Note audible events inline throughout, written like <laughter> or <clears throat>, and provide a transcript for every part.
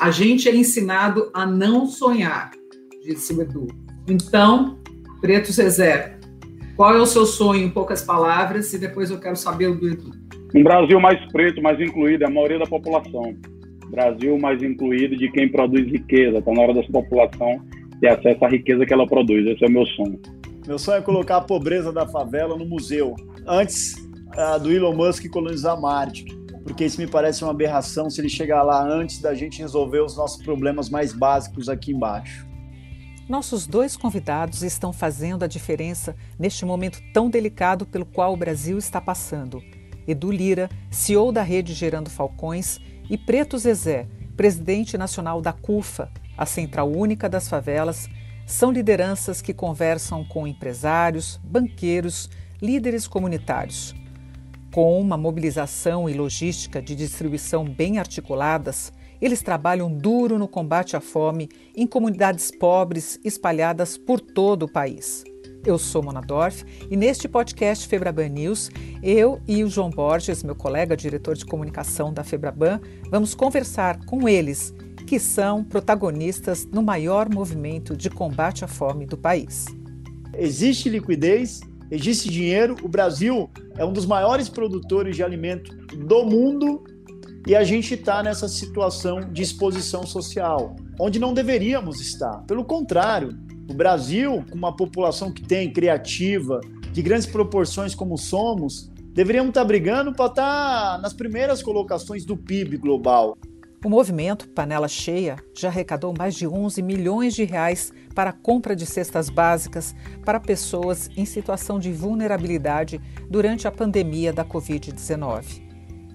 A gente é ensinado a não sonhar, disse o Edu. Então, Preto Zezé, qual é o seu sonho em poucas palavras? E depois eu quero saber o do Edu. Um Brasil mais preto, mais incluído, é a maioria da população. Brasil mais incluído de quem produz riqueza. Está na hora dessa população ter acesso à riqueza que ela produz. Esse é o meu sonho. Meu sonho é colocar a pobreza da favela no museu. Antes uh, do Elon Musk colonizar Marte. Porque isso me parece uma aberração se ele chegar lá antes da gente resolver os nossos problemas mais básicos aqui embaixo. Nossos dois convidados estão fazendo a diferença neste momento tão delicado pelo qual o Brasil está passando. Edu Lira, CEO da rede Gerando Falcões, e Preto Zezé, presidente nacional da CUFA, a Central Única das Favelas, são lideranças que conversam com empresários, banqueiros, líderes comunitários. Com uma mobilização e logística de distribuição bem articuladas, eles trabalham duro no combate à fome em comunidades pobres espalhadas por todo o país. Eu sou Mona Dorf e neste podcast Febraban News, eu e o João Borges, meu colega diretor de comunicação da Febraban, vamos conversar com eles, que são protagonistas no maior movimento de combate à fome do país. Existe liquidez, existe dinheiro, o Brasil é um dos maiores produtores de alimento do mundo e a gente está nessa situação de exposição social, onde não deveríamos estar. Pelo contrário, o Brasil, com uma população que tem criativa, de grandes proporções como somos, deveríamos estar tá brigando para estar tá nas primeiras colocações do PIB global. O movimento Panela Cheia já arrecadou mais de 11 milhões de reais para a compra de cestas básicas para pessoas em situação de vulnerabilidade durante a pandemia da Covid-19.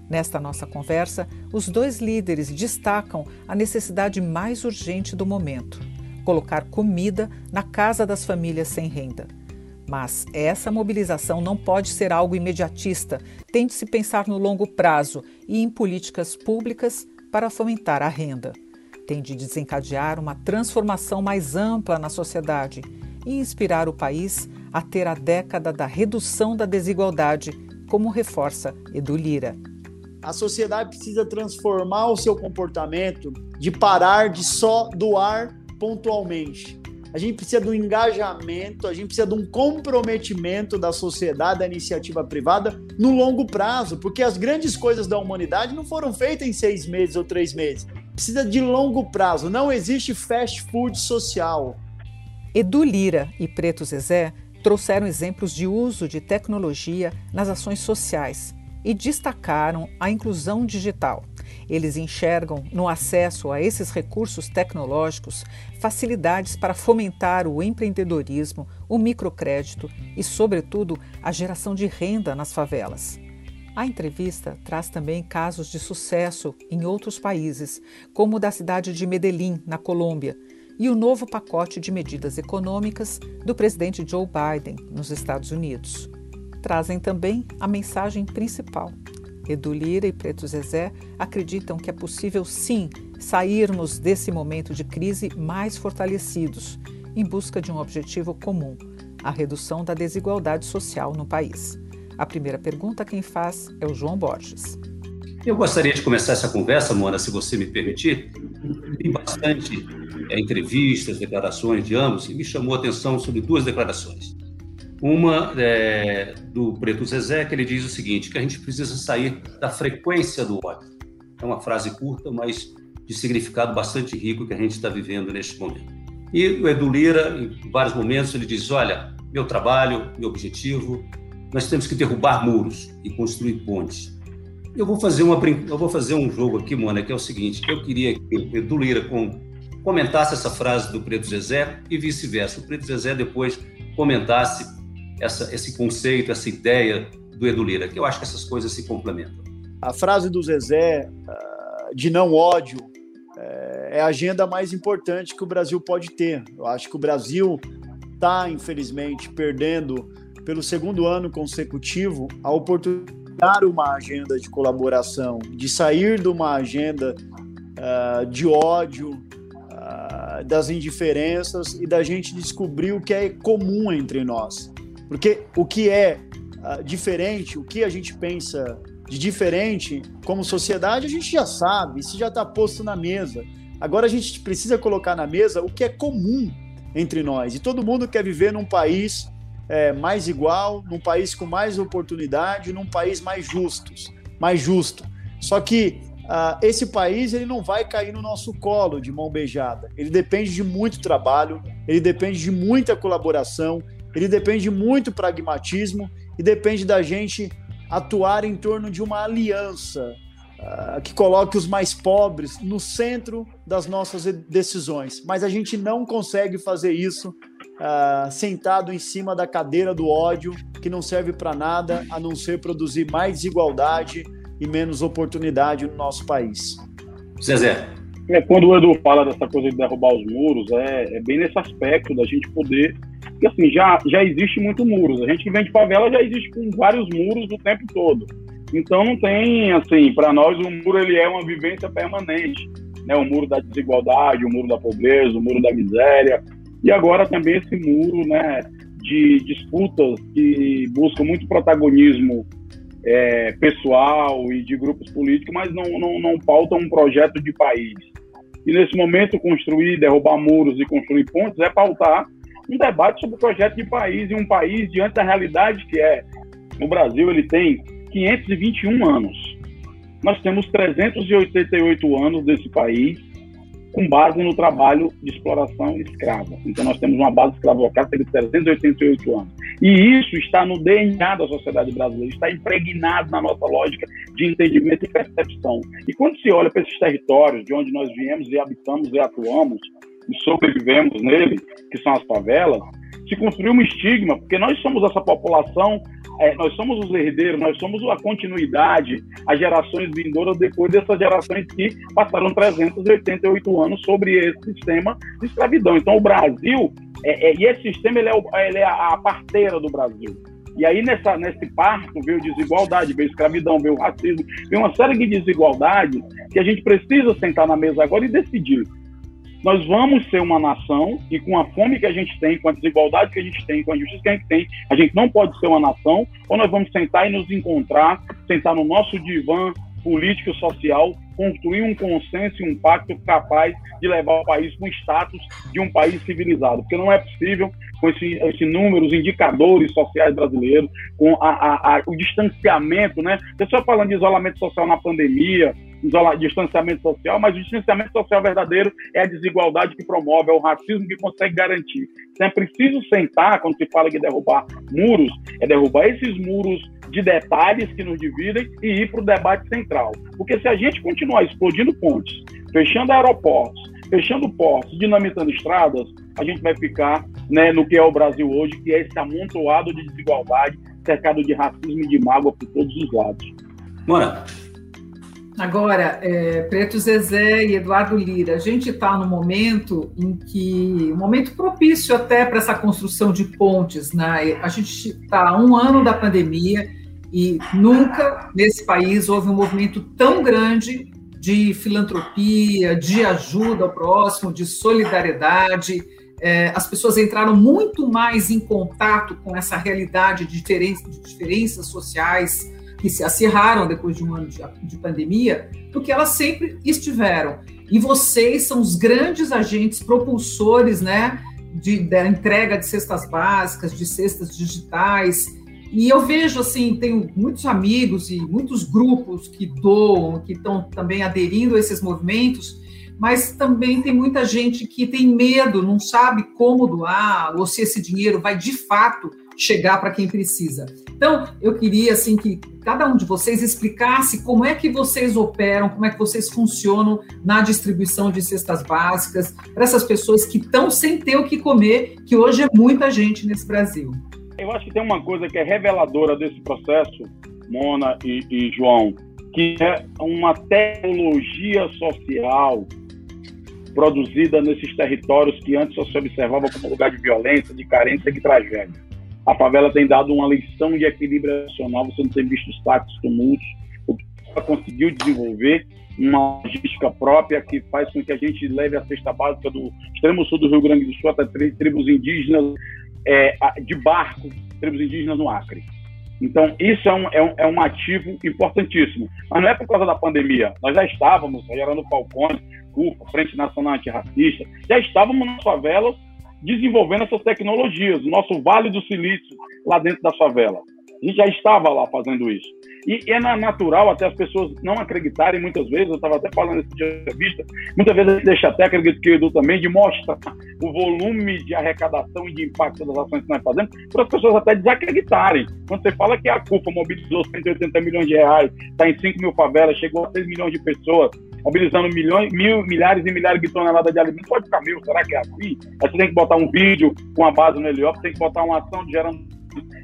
Nesta nossa conversa, os dois líderes destacam a necessidade mais urgente do momento: colocar comida na casa das famílias sem renda. Mas essa mobilização não pode ser algo imediatista, tem de se pensar no longo prazo e em políticas públicas para fomentar a renda. Tem de desencadear uma transformação mais ampla na sociedade e inspirar o país a ter a década da redução da desigualdade, como reforça Edu Lira. A sociedade precisa transformar o seu comportamento de parar de só doar pontualmente. A gente precisa do engajamento, a gente precisa de um comprometimento da sociedade, da iniciativa privada no longo prazo, porque as grandes coisas da humanidade não foram feitas em seis meses ou três meses. Precisa de longo prazo. Não existe fast food social. Edu Lira e Preto Zezé trouxeram exemplos de uso de tecnologia nas ações sociais e destacaram a inclusão digital. Eles enxergam no acesso a esses recursos tecnológicos facilidades para fomentar o empreendedorismo, o microcrédito e, sobretudo, a geração de renda nas favelas. A entrevista traz também casos de sucesso em outros países, como o da cidade de Medellín, na Colômbia, e o novo pacote de medidas econômicas do presidente Joe Biden, nos Estados Unidos trazem também a mensagem principal. Edu Lira e Preto Zezé acreditam que é possível sim sairmos desse momento de crise mais fortalecidos, em busca de um objetivo comum, a redução da desigualdade social no país. A primeira pergunta quem faz é o João Borges. Eu gostaria de começar essa conversa, Mona, se você me permitir. Tem bastante é, entrevistas, declarações de ambos, e me chamou a atenção sobre duas declarações. Uma é, do Preto Zezé, que ele diz o seguinte, que a gente precisa sair da frequência do ódio. É uma frase curta, mas de significado bastante rico que a gente está vivendo neste momento. E o Edu Lira, em vários momentos, ele diz, olha, meu trabalho, meu objetivo, nós temos que derrubar muros e construir pontes. Eu vou fazer, uma, eu vou fazer um jogo aqui, Mona, que é o seguinte, eu queria que o Edu Lira com, comentasse essa frase do Preto Zezé e vice-versa. O Preto Zezé depois comentasse essa, esse conceito, essa ideia do Edu Lira, que eu acho que essas coisas se complementam. A frase do Zezé ah, de não ódio é, é a agenda mais importante que o Brasil pode ter. Eu acho que o Brasil está, infelizmente, perdendo pelo segundo ano consecutivo a oportunidade de uma agenda de colaboração, de sair de uma agenda uh, de ódio, uh, das indiferenças e da gente descobrir o que é comum entre nós. Porque o que é uh, diferente, o que a gente pensa de diferente como sociedade, a gente já sabe, isso já está posto na mesa. Agora a gente precisa colocar na mesa o que é comum entre nós. E todo mundo quer viver num país é, mais igual, num país com mais oportunidade, num país mais justo, mais justo. Só que uh, esse país ele não vai cair no nosso colo de mão beijada. Ele depende de muito trabalho, ele depende de muita colaboração, ele depende de muito pragmatismo e depende da gente atuar em torno de uma aliança uh, que coloque os mais pobres no centro das nossas decisões. Mas a gente não consegue fazer isso uh, sentado em cima da cadeira do ódio, que não serve para nada a não ser produzir mais desigualdade e menos oportunidade no nosso país. Zezé. É, quando o Edu fala dessa coisa de derrubar os muros, é, é bem nesse aspecto da gente poder porque assim, já, já existe muito muros. A gente que vem de favela já existe com vários muros o tempo todo. Então não tem, assim, para nós o muro ele é uma vivência permanente. Né? O muro da desigualdade, o muro da pobreza, o muro da miséria. E agora também esse muro né, de disputas que buscam muito protagonismo é, pessoal e de grupos políticos, mas não, não, não pautam um projeto de país. E nesse momento, construir, derrubar muros e construir pontes é pautar um debate sobre o projeto de país e um país diante da realidade que é o Brasil ele tem 521 anos. Nós temos 388 anos desse país com base no trabalho de exploração escrava. Então nós temos uma base escravocrata de 388 anos. E isso está no DNA da sociedade brasileira, está impregnado na nossa lógica de entendimento e percepção. E quando se olha para esses territórios de onde nós viemos e habitamos e atuamos, e sobrevivemos nele, que são as favelas, se construiu um estigma, porque nós somos essa população, é, nós somos os herdeiros, nós somos a continuidade, as gerações vindouras depois dessas gerações que passaram 388 anos sobre esse sistema de escravidão. Então, o Brasil, é, é, e esse sistema ele é, o, ele é a parteira do Brasil. E aí, nessa, nesse parto, veio desigualdade, veio escravidão, veio racismo, veio uma série de desigualdades que a gente precisa sentar na mesa agora e decidir nós vamos ser uma nação e com a fome que a gente tem, com a desigualdade que a gente tem, com a injustiça que a gente tem, a gente não pode ser uma nação, ou nós vamos sentar e nos encontrar, sentar no nosso divã político social, construir um consenso e um pacto capaz de levar o país com o status de um país civilizado, porque não é possível com esse, esse números, indicadores sociais brasileiros, com a, a, a, o distanciamento, né? Pessoal falando de isolamento social na pandemia, distanciamento social, mas o distanciamento social verdadeiro é a desigualdade que promove, é o racismo que consegue garantir. Então é preciso sentar, quando se fala de derrubar muros, é derrubar esses muros de detalhes que nos dividem e ir para o debate central. Porque se a gente continuar explodindo pontes, fechando aeroportos, fechando portos, dinamitando estradas, a gente vai ficar né, no que é o Brasil hoje, que é esse amontoado de desigualdade, cercado de racismo e de mágoa por todos os lados. Mora, Agora, é, Preto Zezé e Eduardo Lira, a gente está no momento em que, um momento propício até para essa construção de pontes, né? A gente está um ano da pandemia e nunca nesse país houve um movimento tão grande de filantropia, de ajuda ao próximo, de solidariedade. É, as pessoas entraram muito mais em contato com essa realidade de, de diferenças sociais que se acirraram depois de um ano de, de pandemia, do que elas sempre estiveram. E vocês são os grandes agentes propulsores, né, de, da entrega de cestas básicas, de cestas digitais. E eu vejo, assim, tenho muitos amigos e muitos grupos que doam, que estão também aderindo a esses movimentos, mas também tem muita gente que tem medo, não sabe como doar, ou se esse dinheiro vai de fato chegar para quem precisa. Então, eu queria assim que cada um de vocês explicasse como é que vocês operam, como é que vocês funcionam na distribuição de cestas básicas para essas pessoas que estão sem ter o que comer, que hoje é muita gente nesse Brasil. Eu acho que tem uma coisa que é reveladora desse processo, Mona e, e João, que é uma tecnologia social produzida nesses territórios que antes só se observava como lugar de violência, de carência e de tragédia. A favela tem dado uma lição de equilíbrio nacional, você não tem visto os táticos tumultos. O que ela conseguiu desenvolver uma logística própria que faz com que a gente leve a cesta básica do extremo sul do Rio Grande do Sul até tribos indígenas é, de barco, tribos indígenas no Acre. Então, isso é um, é, um, é um ativo importantíssimo. Mas não é por causa da pandemia. Nós já estávamos gerando falcões, CUFA, Frente Nacional Antirracista, já estávamos nas favelas desenvolvendo essas tecnologias. O nosso Vale do Silício, lá dentro da favela. A gente já estava lá fazendo isso. E é natural até as pessoas não acreditarem muitas vezes, eu estava até falando nessa entrevista, muitas vezes a gente deixa até, acredito que o Edu também, de mostrar o volume de arrecadação e de impacto das ações que nós fazemos, para as pessoas até desacreditarem. Quando você fala que a CUFA mobilizou 180 milhões de reais, está em 5 mil favelas, chegou a 6 milhões de pessoas, mobilizando milhões, mil, milhares e milhares de toneladas de alimentos, pode ficar mil, será que é assim? Aí você tem que botar um vídeo com a base no Heliópolis, tem que botar uma ação de gerando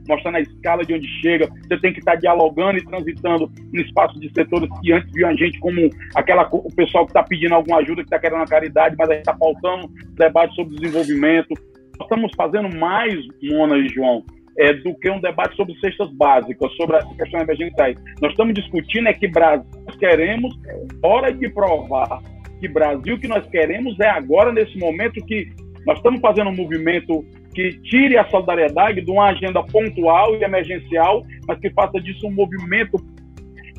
mostrando a escala de onde chega. Você tem que estar dialogando e transitando no espaço de setores que antes viam a gente como aquela, o pessoal que está pedindo alguma ajuda, que está querendo a caridade, mas aí está faltando debate sobre desenvolvimento. Nós estamos fazendo mais, Mona e João, é, do que um debate sobre cestas básicas, sobre as questões emergenciais. Nós estamos discutindo é que Brasil queremos, hora de provar que Brasil que nós queremos é agora, nesse momento que nós estamos fazendo um movimento que tire a solidariedade de uma agenda pontual e emergencial, mas que faça disso um movimento.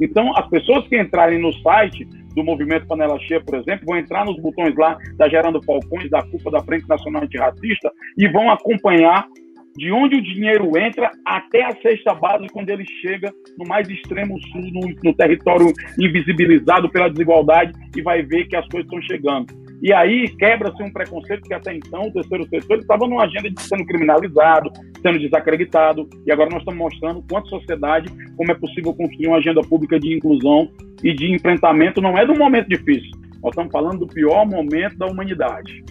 Então, as pessoas que entrarem no site do Movimento Panela Cheia, por exemplo, vão entrar nos botões lá da Gerando Falcões, da Culpa da Frente Nacional Antirracista, e vão acompanhar de onde o dinheiro entra até a cesta base, quando ele chega no mais extremo sul, no, no território invisibilizado pela desigualdade, e vai ver que as coisas estão chegando. E aí quebra-se um preconceito que até então o terceiro setor estava numa agenda de sendo criminalizado, sendo desacreditado, e agora nós estamos mostrando quanto sociedade, como é possível construir uma agenda pública de inclusão e de enfrentamento, não é de um momento difícil, nós estamos falando do pior momento da humanidade.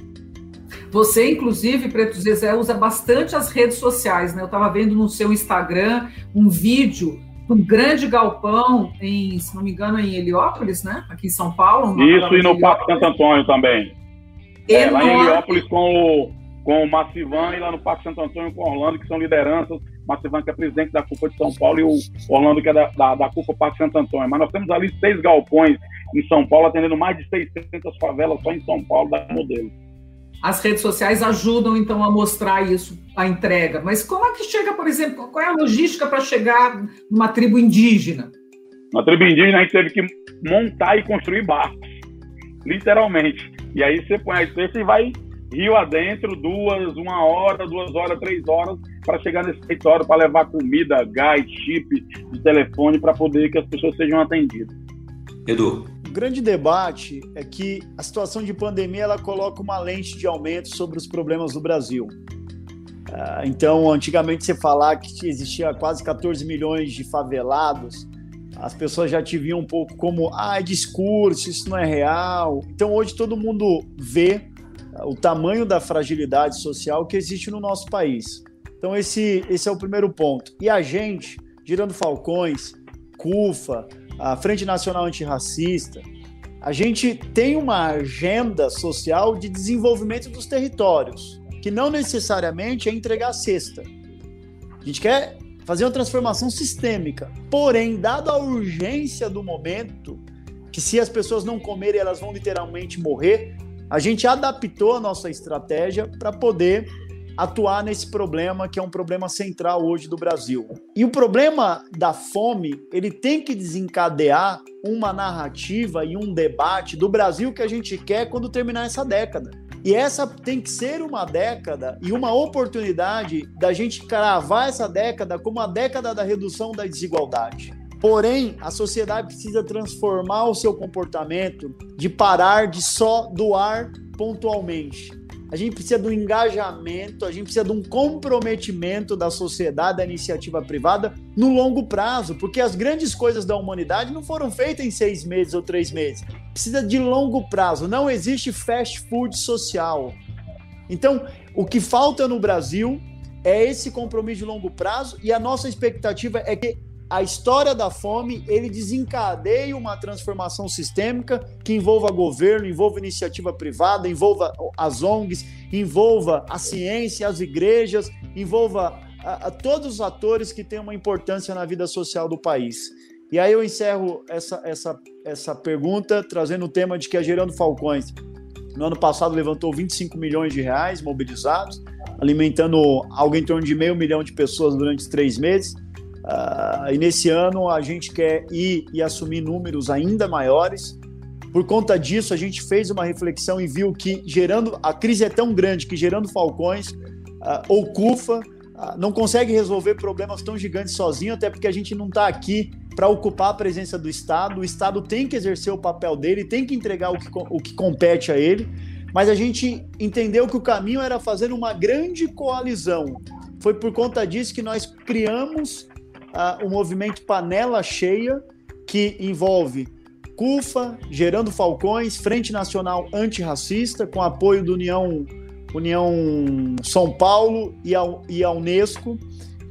Você, inclusive, Preto Zezé, usa bastante as redes sociais, né? Eu estava vendo no seu Instagram um vídeo um grande galpão em, se não me engano, em Heliópolis, né? Aqui em São Paulo. Isso, e no Parque Santo Antônio também. É, lá em Heliópolis com o, com o Massivan e lá no Parque Santo Antônio com o Orlando, que são lideranças. Massivan, que é presidente da CUPA de São Paulo, e o Orlando, que é da, da, da CUPA Parque Santo Antônio. Mas nós temos ali seis galpões em São Paulo, atendendo mais de 600 favelas só em São Paulo da modelo. As redes sociais ajudam, então, a mostrar isso, a entrega. Mas como é que chega, por exemplo, qual é a logística para chegar numa tribo indígena? Na tribo indígena, a gente teve que montar e construir barcos, literalmente. E aí você põe a espécie e vai rio adentro, duas, uma hora, duas horas, três horas, para chegar nesse território, para levar comida, gás, chip de telefone, para poder que as pessoas sejam atendidas. Edu, o grande debate é que a situação de pandemia ela coloca uma lente de aumento sobre os problemas do Brasil. Ah, então, antigamente você falar que existia quase 14 milhões de favelados, as pessoas já te viam um pouco como, ah, é discurso, isso não é real. Então, hoje todo mundo vê ah, o tamanho da fragilidade social que existe no nosso país. Então, esse, esse é o primeiro ponto. E a gente, girando falcões, CUFA, a Frente Nacional Antirracista, a gente tem uma agenda social de desenvolvimento dos territórios, que não necessariamente é entregar a cesta. A gente quer fazer uma transformação sistêmica. Porém, dada a urgência do momento, que se as pessoas não comerem, elas vão literalmente morrer, a gente adaptou a nossa estratégia para poder atuar nesse problema que é um problema central hoje do Brasil. E o problema da fome, ele tem que desencadear uma narrativa e um debate do Brasil que a gente quer quando terminar essa década. E essa tem que ser uma década e uma oportunidade da gente cravar essa década como a década da redução da desigualdade. Porém, a sociedade precisa transformar o seu comportamento de parar de só doar pontualmente a gente precisa do engajamento, a gente precisa de um comprometimento da sociedade, da iniciativa privada no longo prazo, porque as grandes coisas da humanidade não foram feitas em seis meses ou três meses. Precisa de longo prazo. Não existe fast food social. Então, o que falta no Brasil é esse compromisso de longo prazo e a nossa expectativa é que a história da fome ele desencadeia uma transformação sistêmica que envolva governo, envolva iniciativa privada, envolva as ONGs, envolva a ciência, as igrejas, envolva a, a todos os atores que têm uma importância na vida social do país. E aí eu encerro essa, essa, essa pergunta trazendo o tema de que a Gerando Falcões no ano passado levantou 25 milhões de reais mobilizados, alimentando algo em torno de meio milhão de pessoas durante três meses. Uh, e nesse ano a gente quer ir e assumir números ainda maiores. Por conta disso, a gente fez uma reflexão e viu que gerando a crise é tão grande que gerando falcões uh, ou CUFA uh, não consegue resolver problemas tão gigantes sozinho, até porque a gente não está aqui para ocupar a presença do Estado. O Estado tem que exercer o papel dele, tem que entregar o que, o que compete a ele. Mas a gente entendeu que o caminho era fazer uma grande coalizão. Foi por conta disso que nós criamos uh, o movimento Panela Cheia, que envolve CUFA, Gerando Falcões, Frente Nacional Antirracista, com apoio do União, União São Paulo e a, e a Unesco.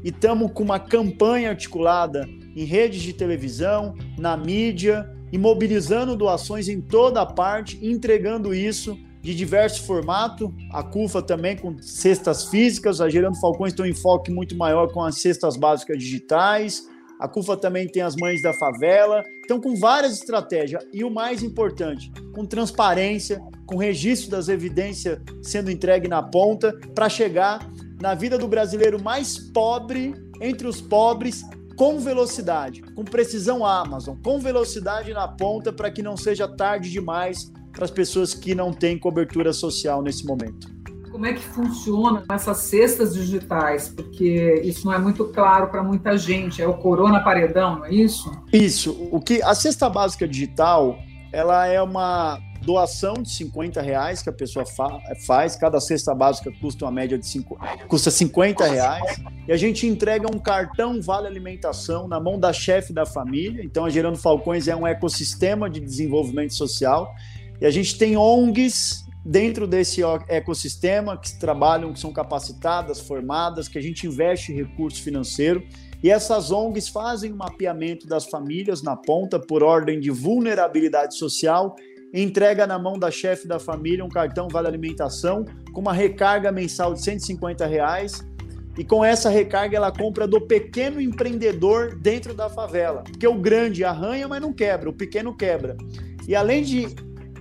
E estamos com uma campanha articulada em redes de televisão, na mídia, e mobilizando doações em toda a parte, entregando isso de diverso formato. A CUFA também com cestas físicas, a Gerando Falcões tem um enfoque muito maior com as cestas básicas digitais. A CUFA também tem as mães da favela. Então, com várias estratégias. E o mais importante, com transparência, com registro das evidências sendo entregue na ponta, para chegar na vida do brasileiro mais pobre, entre os pobres, com velocidade, com precisão Amazon, com velocidade na ponta, para que não seja tarde demais para as pessoas que não têm cobertura social nesse momento. Como é que funciona essas cestas digitais? Porque isso não é muito claro para muita gente. É o Corona Paredão, não é isso? Isso. O que a cesta básica digital, ela é uma doação de 50 reais que a pessoa fa faz. Cada cesta básica custa uma média de cinco, custa 50 reais. E a gente entrega um cartão Vale Alimentação na mão da chefe da família. Então, a Gerando Falcões é um ecossistema de desenvolvimento social e a gente tem ONGs dentro desse ecossistema que trabalham, que são capacitadas, formadas, que a gente investe recurso financeiro. E essas ONGs fazem um mapeamento das famílias na ponta por ordem de vulnerabilidade social, entrega na mão da chefe da família um cartão Vale Alimentação com uma recarga mensal de 150 reais. E com essa recarga ela compra do pequeno empreendedor dentro da favela. Porque o grande arranha, mas não quebra, o pequeno quebra. E além de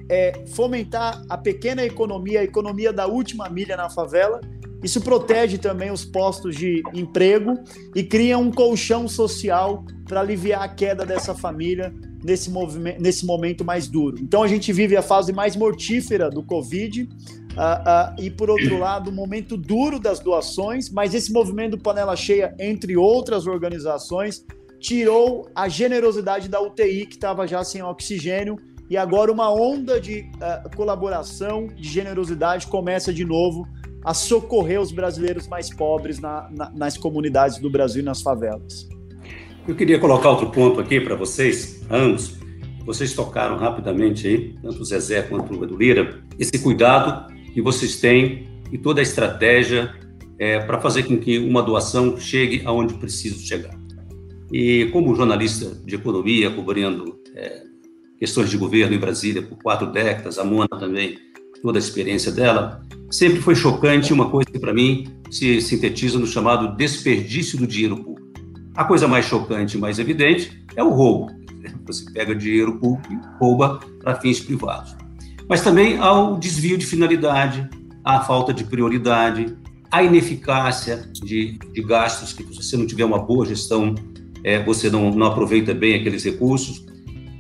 é, fomentar a pequena economia, a economia da última milha na favela. Isso protege também os postos de emprego e cria um colchão social para aliviar a queda dessa família nesse, movimento, nesse momento mais duro. Então a gente vive a fase mais mortífera do Covid. Uh, uh, e por outro <clears throat> lado, o momento duro das doações, mas esse movimento do Panela Cheia, entre outras organizações, tirou a generosidade da UTI, que estava já sem oxigênio, e agora uma onda de uh, colaboração, de generosidade começa de novo a socorrer os brasileiros mais pobres na, na, nas comunidades do Brasil e nas favelas. Eu queria colocar outro ponto aqui para vocês, ambos. Vocês tocaram rapidamente aí, tanto o Zezé quanto o Edu Lira, esse cuidado que vocês têm e toda a estratégia é, para fazer com que uma doação chegue aonde precisa chegar. E como jornalista de economia, cobrindo é, questões de governo em Brasília por quatro décadas, a Mona também, toda a experiência dela, sempre foi chocante uma coisa que para mim se sintetiza no chamado desperdício do dinheiro público. A coisa mais chocante mais evidente é o roubo. Você pega dinheiro público e rouba para fins privados. Mas também há o desvio de finalidade, a falta de prioridade, a ineficácia de, de gastos, que se você não tiver uma boa gestão, é, você não, não aproveita bem aqueles recursos.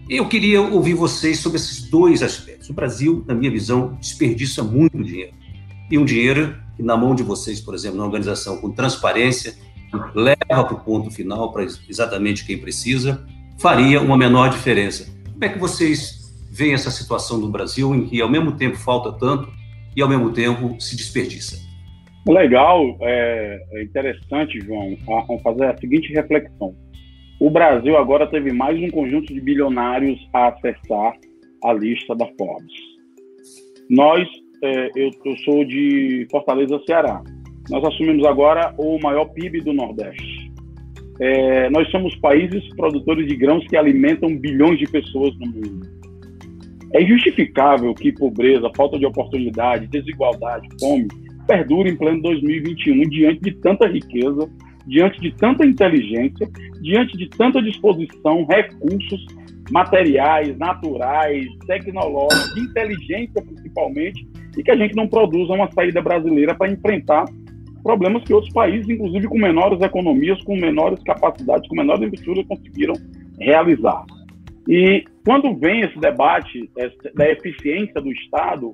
Eu queria ouvir vocês sobre esses dois aspectos. O Brasil, na minha visão, desperdiça muito dinheiro. E um dinheiro que, na mão de vocês, por exemplo, na organização com transparência, leva para o ponto final, para exatamente quem precisa, faria uma menor diferença. Como é que vocês veem essa situação no Brasil, em que, ao mesmo tempo, falta tanto e, ao mesmo tempo, se desperdiça? Legal, é, é interessante, João, fazer a seguinte reflexão o Brasil agora teve mais um conjunto de bilionários a acessar a lista da Forbes. Nós, é, eu, eu sou de Fortaleza, Ceará. Nós assumimos agora o maior PIB do Nordeste. É, nós somos países produtores de grãos que alimentam bilhões de pessoas no mundo. É injustificável que pobreza, falta de oportunidade, desigualdade, fome perdurem em pleno 2021 diante de tanta riqueza diante de tanta inteligência, diante de tanta disposição, recursos materiais, naturais, tecnológicos, inteligência principalmente, e que a gente não produza uma saída brasileira para enfrentar problemas que outros países, inclusive com menores economias, com menores capacidades, com menores infraestruturas, conseguiram realizar. E quando vem esse debate da eficiência do Estado,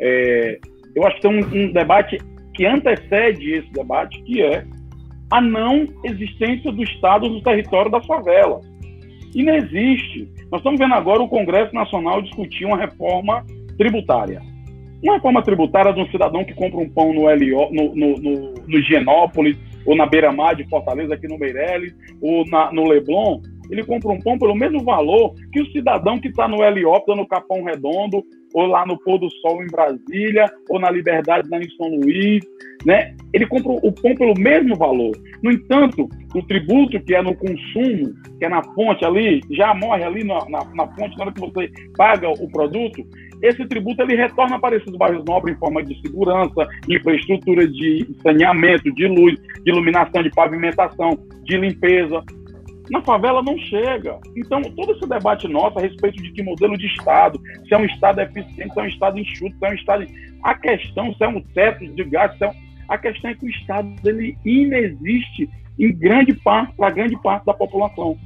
é, eu acho que tem um, um debate que antecede esse debate, que é a não existência do Estado no território das favelas. E não existe. Nós estamos vendo agora o Congresso Nacional discutir uma reforma tributária. Uma reforma tributária de um cidadão que compra um pão no, LO, no, no, no, no ou na beira-mar de Fortaleza, aqui no Meirelles, ou na, no Leblon, ele compra um pão pelo mesmo valor que o cidadão que está no Heliópolis, no Capão Redondo, ou lá no Pôr do Sol em Brasília, ou na Liberdade lá em São Luís, né? Ele compra o pão pelo mesmo valor. No entanto, o tributo que é no consumo, que é na fonte ali, já morre ali na, na, na fonte na hora que você paga o produto, esse tributo ele retorna para esses bairros nobres em forma de segurança, infraestrutura de saneamento, de luz, de iluminação, de pavimentação, de limpeza. Na favela não chega. Então, todo esse debate nosso a respeito de que modelo de Estado, se é um Estado eficiente, se é um Estado enxuto, se é um Estado. A questão, se é um teto de se é um... a questão é que o Estado ele inexiste em grande parte, para grande parte da população.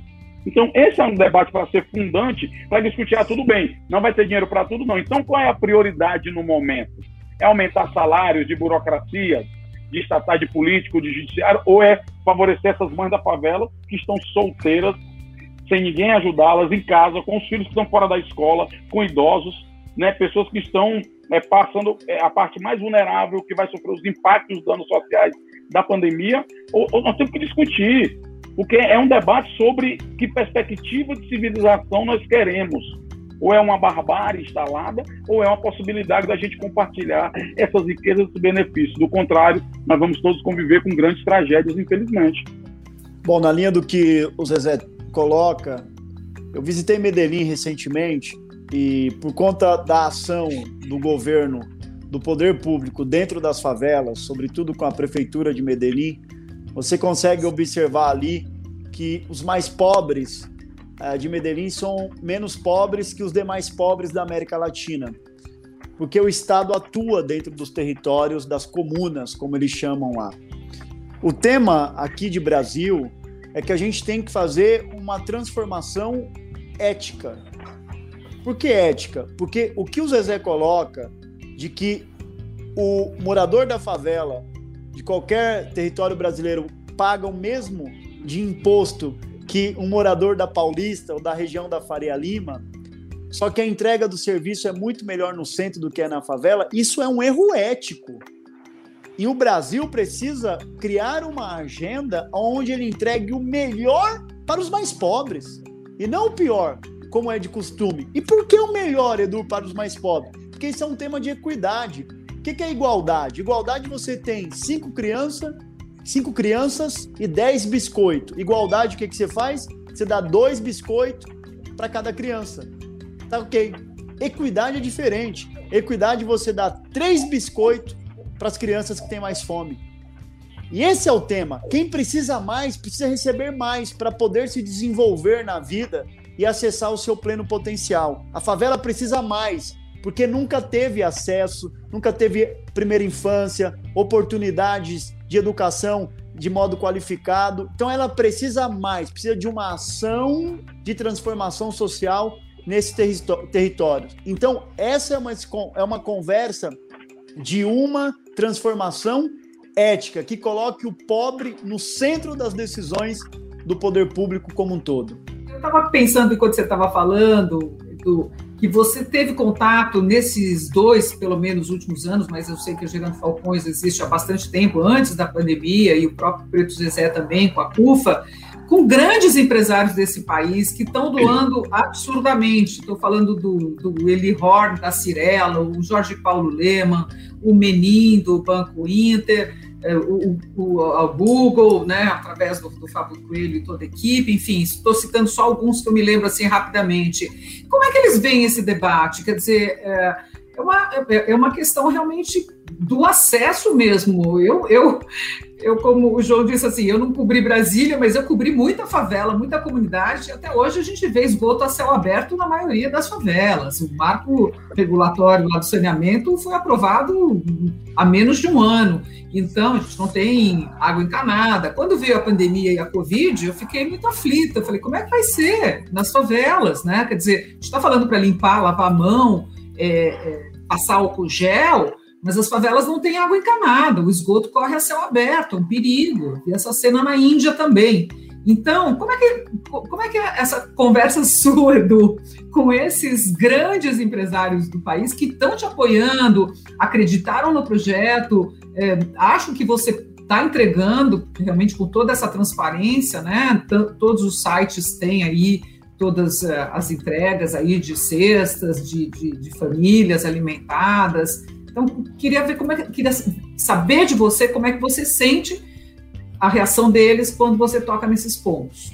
Então, esse é um debate para ser fundante, para discutir, ah, tudo bem, não vai ter dinheiro para tudo, não. Então, qual é a prioridade no momento? É aumentar salários de burocracia, de estatais de político, de judiciário, ou é favorecer essas mães da favela que estão solteiras, sem ninguém ajudá-las em casa, com os filhos que estão fora da escola, com idosos, né, pessoas que estão é, passando é, a parte mais vulnerável, que vai sofrer os impactos dos danos sociais da pandemia, ou, ou nós temos que discutir porque é um debate sobre que perspectiva de civilização nós queremos. Ou é uma barbárie instalada, ou é uma possibilidade da gente compartilhar essas riquezas e benefícios. Do contrário, nós vamos todos conviver com grandes tragédias, infelizmente. Bom, na linha do que o Zezé coloca, eu visitei Medellín recentemente e por conta da ação do governo, do poder público dentro das favelas, sobretudo com a prefeitura de Medellín, você consegue observar ali que os mais pobres de Medellín são menos pobres que os demais pobres da América Latina, porque o Estado atua dentro dos territórios das comunas, como eles chamam lá. O tema aqui de Brasil é que a gente tem que fazer uma transformação ética. Por que ética? Porque o que o Zezé coloca de que o morador da favela de qualquer território brasileiro paga o mesmo de imposto que um morador da Paulista ou da região da Faria Lima, só que a entrega do serviço é muito melhor no centro do que é na favela, isso é um erro ético. E o Brasil precisa criar uma agenda onde ele entregue o melhor para os mais pobres e não o pior, como é de costume. E por que o melhor, Edu, para os mais pobres? Porque isso é um tema de equidade que, que é igualdade? Igualdade você tem cinco crianças, cinco crianças e dez biscoitos. Igualdade, o que, que você faz? Você dá dois biscoitos para cada criança. Tá ok. Equidade é diferente. Equidade você dá três biscoitos para as crianças que têm mais fome. E esse é o tema. Quem precisa mais, precisa receber mais para poder se desenvolver na vida e acessar o seu pleno potencial. A favela precisa mais porque nunca teve acesso, nunca teve primeira infância, oportunidades de educação de modo qualificado. Então ela precisa mais, precisa de uma ação de transformação social nesse território. Então essa é uma, é uma conversa de uma transformação ética que coloque o pobre no centro das decisões do poder público como um todo. Eu estava pensando enquanto você estava falando do, que você teve contato nesses dois, pelo menos, últimos anos, mas eu sei que a Gerando Falcões existe há bastante tempo, antes da pandemia, e o próprio Preto Zezé também, com a CUFA, com grandes empresários desse país que estão doando absurdamente. Estou falando do, do Eli Horn, da Cirela, o Jorge Paulo Leman, o Menin, do Banco Inter, o, o, o Google, né, através do, do Fábio Coelho e toda a equipe, enfim, estou citando só alguns que eu me lembro assim rapidamente. Como é que eles veem esse debate? Quer dizer, é, é uma, é, é uma questão realmente do acesso mesmo. Eu, eu, eu, como o João disse assim, eu não cobri Brasília, mas eu cobri muita favela, muita comunidade. Até hoje a gente vê esgoto a céu aberto na maioria das favelas. O marco regulatório lá do saneamento foi aprovado há menos de um ano. Então, a gente não tem água encanada. Quando veio a pandemia e a Covid, eu fiquei muito aflita. Eu falei, como é que vai ser nas favelas, né? Quer dizer, a gente está falando para limpar, lavar a mão, é, é, passar álcool gel, mas as favelas não têm água encanada, o esgoto corre a céu aberto, é um perigo. E essa cena na Índia também. Então, como é que, como é que é essa conversa <laughs> sua, Edu, com esses grandes empresários do país que estão te apoiando, acreditaram no projeto, é, acham que você está entregando realmente com toda essa transparência, né? T todos os sites têm aí todas uh, as entregas aí de cestas, de, de, de famílias alimentadas, então, queria ver como é que, queria saber de você como é que você sente a reação deles quando você toca nesses pontos.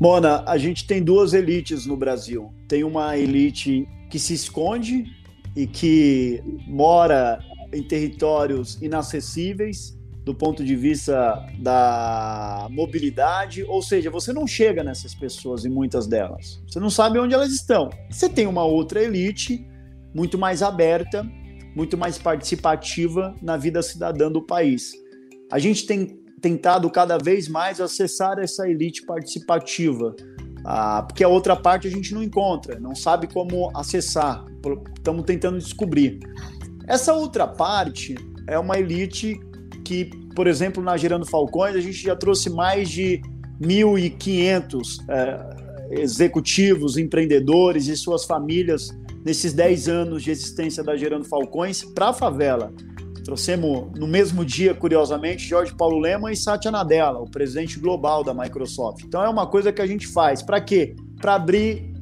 Mona, a gente tem duas elites no Brasil. Tem uma elite que se esconde e que mora em territórios inacessíveis do ponto de vista da mobilidade, ou seja, você não chega nessas pessoas e muitas delas. Você não sabe onde elas estão. Você tem uma outra elite muito mais aberta muito mais participativa na vida cidadã do país. A gente tem tentado cada vez mais acessar essa elite participativa, ah, porque a outra parte a gente não encontra, não sabe como acessar, estamos tentando descobrir. Essa outra parte é uma elite que, por exemplo, na Gerando Falcões, a gente já trouxe mais de 1.500 é, executivos, empreendedores e suas famílias nesses 10 anos de existência da Gerando Falcões para a favela. Trouxemos no mesmo dia, curiosamente, Jorge Paulo Lema e Satya Nadella, o presidente global da Microsoft. Então é uma coisa que a gente faz. Para quê? Para abrir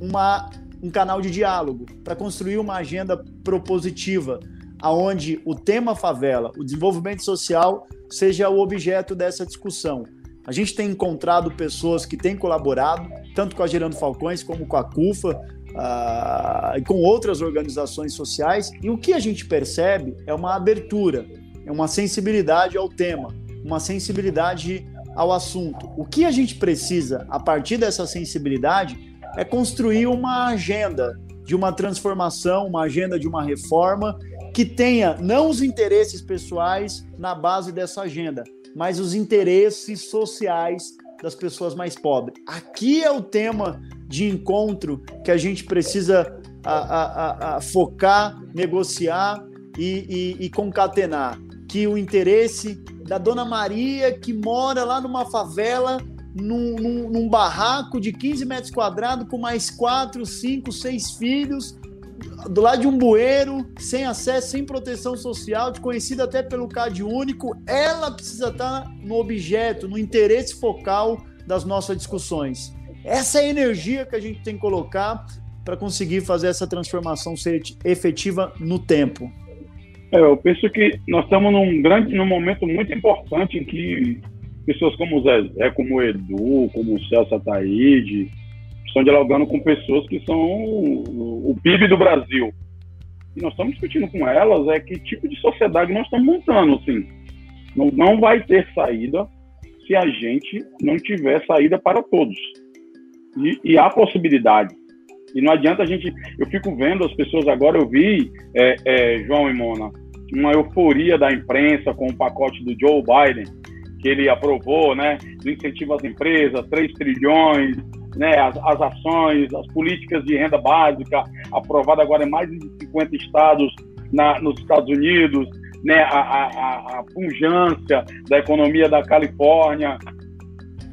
uma, um canal de diálogo, para construir uma agenda propositiva, aonde o tema favela, o desenvolvimento social, seja o objeto dessa discussão. A gente tem encontrado pessoas que têm colaborado, tanto com a Gerando Falcões como com a CUFA, uh, com outras organizações sociais, e o que a gente percebe é uma abertura, é uma sensibilidade ao tema, uma sensibilidade ao assunto. O que a gente precisa, a partir dessa sensibilidade, é construir uma agenda de uma transformação, uma agenda de uma reforma que tenha não os interesses pessoais na base dessa agenda, mas os interesses sociais das pessoas mais pobres. Aqui é o tema de encontro que a gente precisa a, a, a focar, negociar e, e, e concatenar. Que o interesse da Dona Maria, que mora lá numa favela, num, num, num, barraco de 15 metros quadrados, com mais 4, 5, 6 filhos, do lado de um bueiro, sem acesso, sem proteção social, desconhecida até pelo CAD único, ela precisa estar no objeto, no interesse focal das nossas discussões. Essa é a energia que a gente tem que colocar para conseguir fazer essa transformação ser efetiva no tempo. É, eu penso que nós estamos num grande, num momento muito importante em que pessoas como o como o Edu, como o Celso Ataíde, estão dialogando com pessoas que são o, o PIB do Brasil. E nós estamos discutindo com elas é que tipo de sociedade nós estamos montando, assim. Não, não vai ter saída se a gente não tiver saída para todos. E, e há possibilidade. E não adianta a gente. Eu fico vendo as pessoas agora, eu vi, é, é, João e Mona, uma euforia da imprensa com o pacote do Joe Biden, que ele aprovou, né? Do incentivo às empresas, 3 trilhões, né? As, as ações, as políticas de renda básica, aprovada agora em mais de 50 estados na, nos Estados Unidos, né? A, a, a punjância da economia da Califórnia.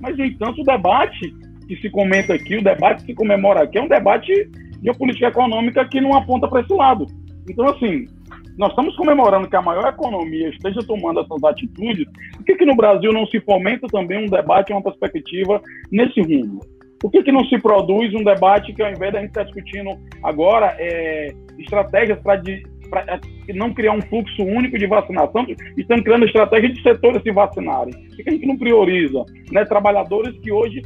Mas, no entanto, o debate que se comenta aqui, o debate que se comemora aqui, é um debate de política econômica que não aponta para esse lado. Então, assim, nós estamos comemorando que a maior economia esteja tomando essas atitudes, por que, que no Brasil não se fomenta também um debate, uma perspectiva nesse rumo? Por que, que não se produz um debate que, ao invés da gente estar discutindo agora, é, estratégias para para não criar um fluxo único de vacinação, estamos criando estratégia de setores se vacinarem. Por que a gente não prioriza né, trabalhadores que hoje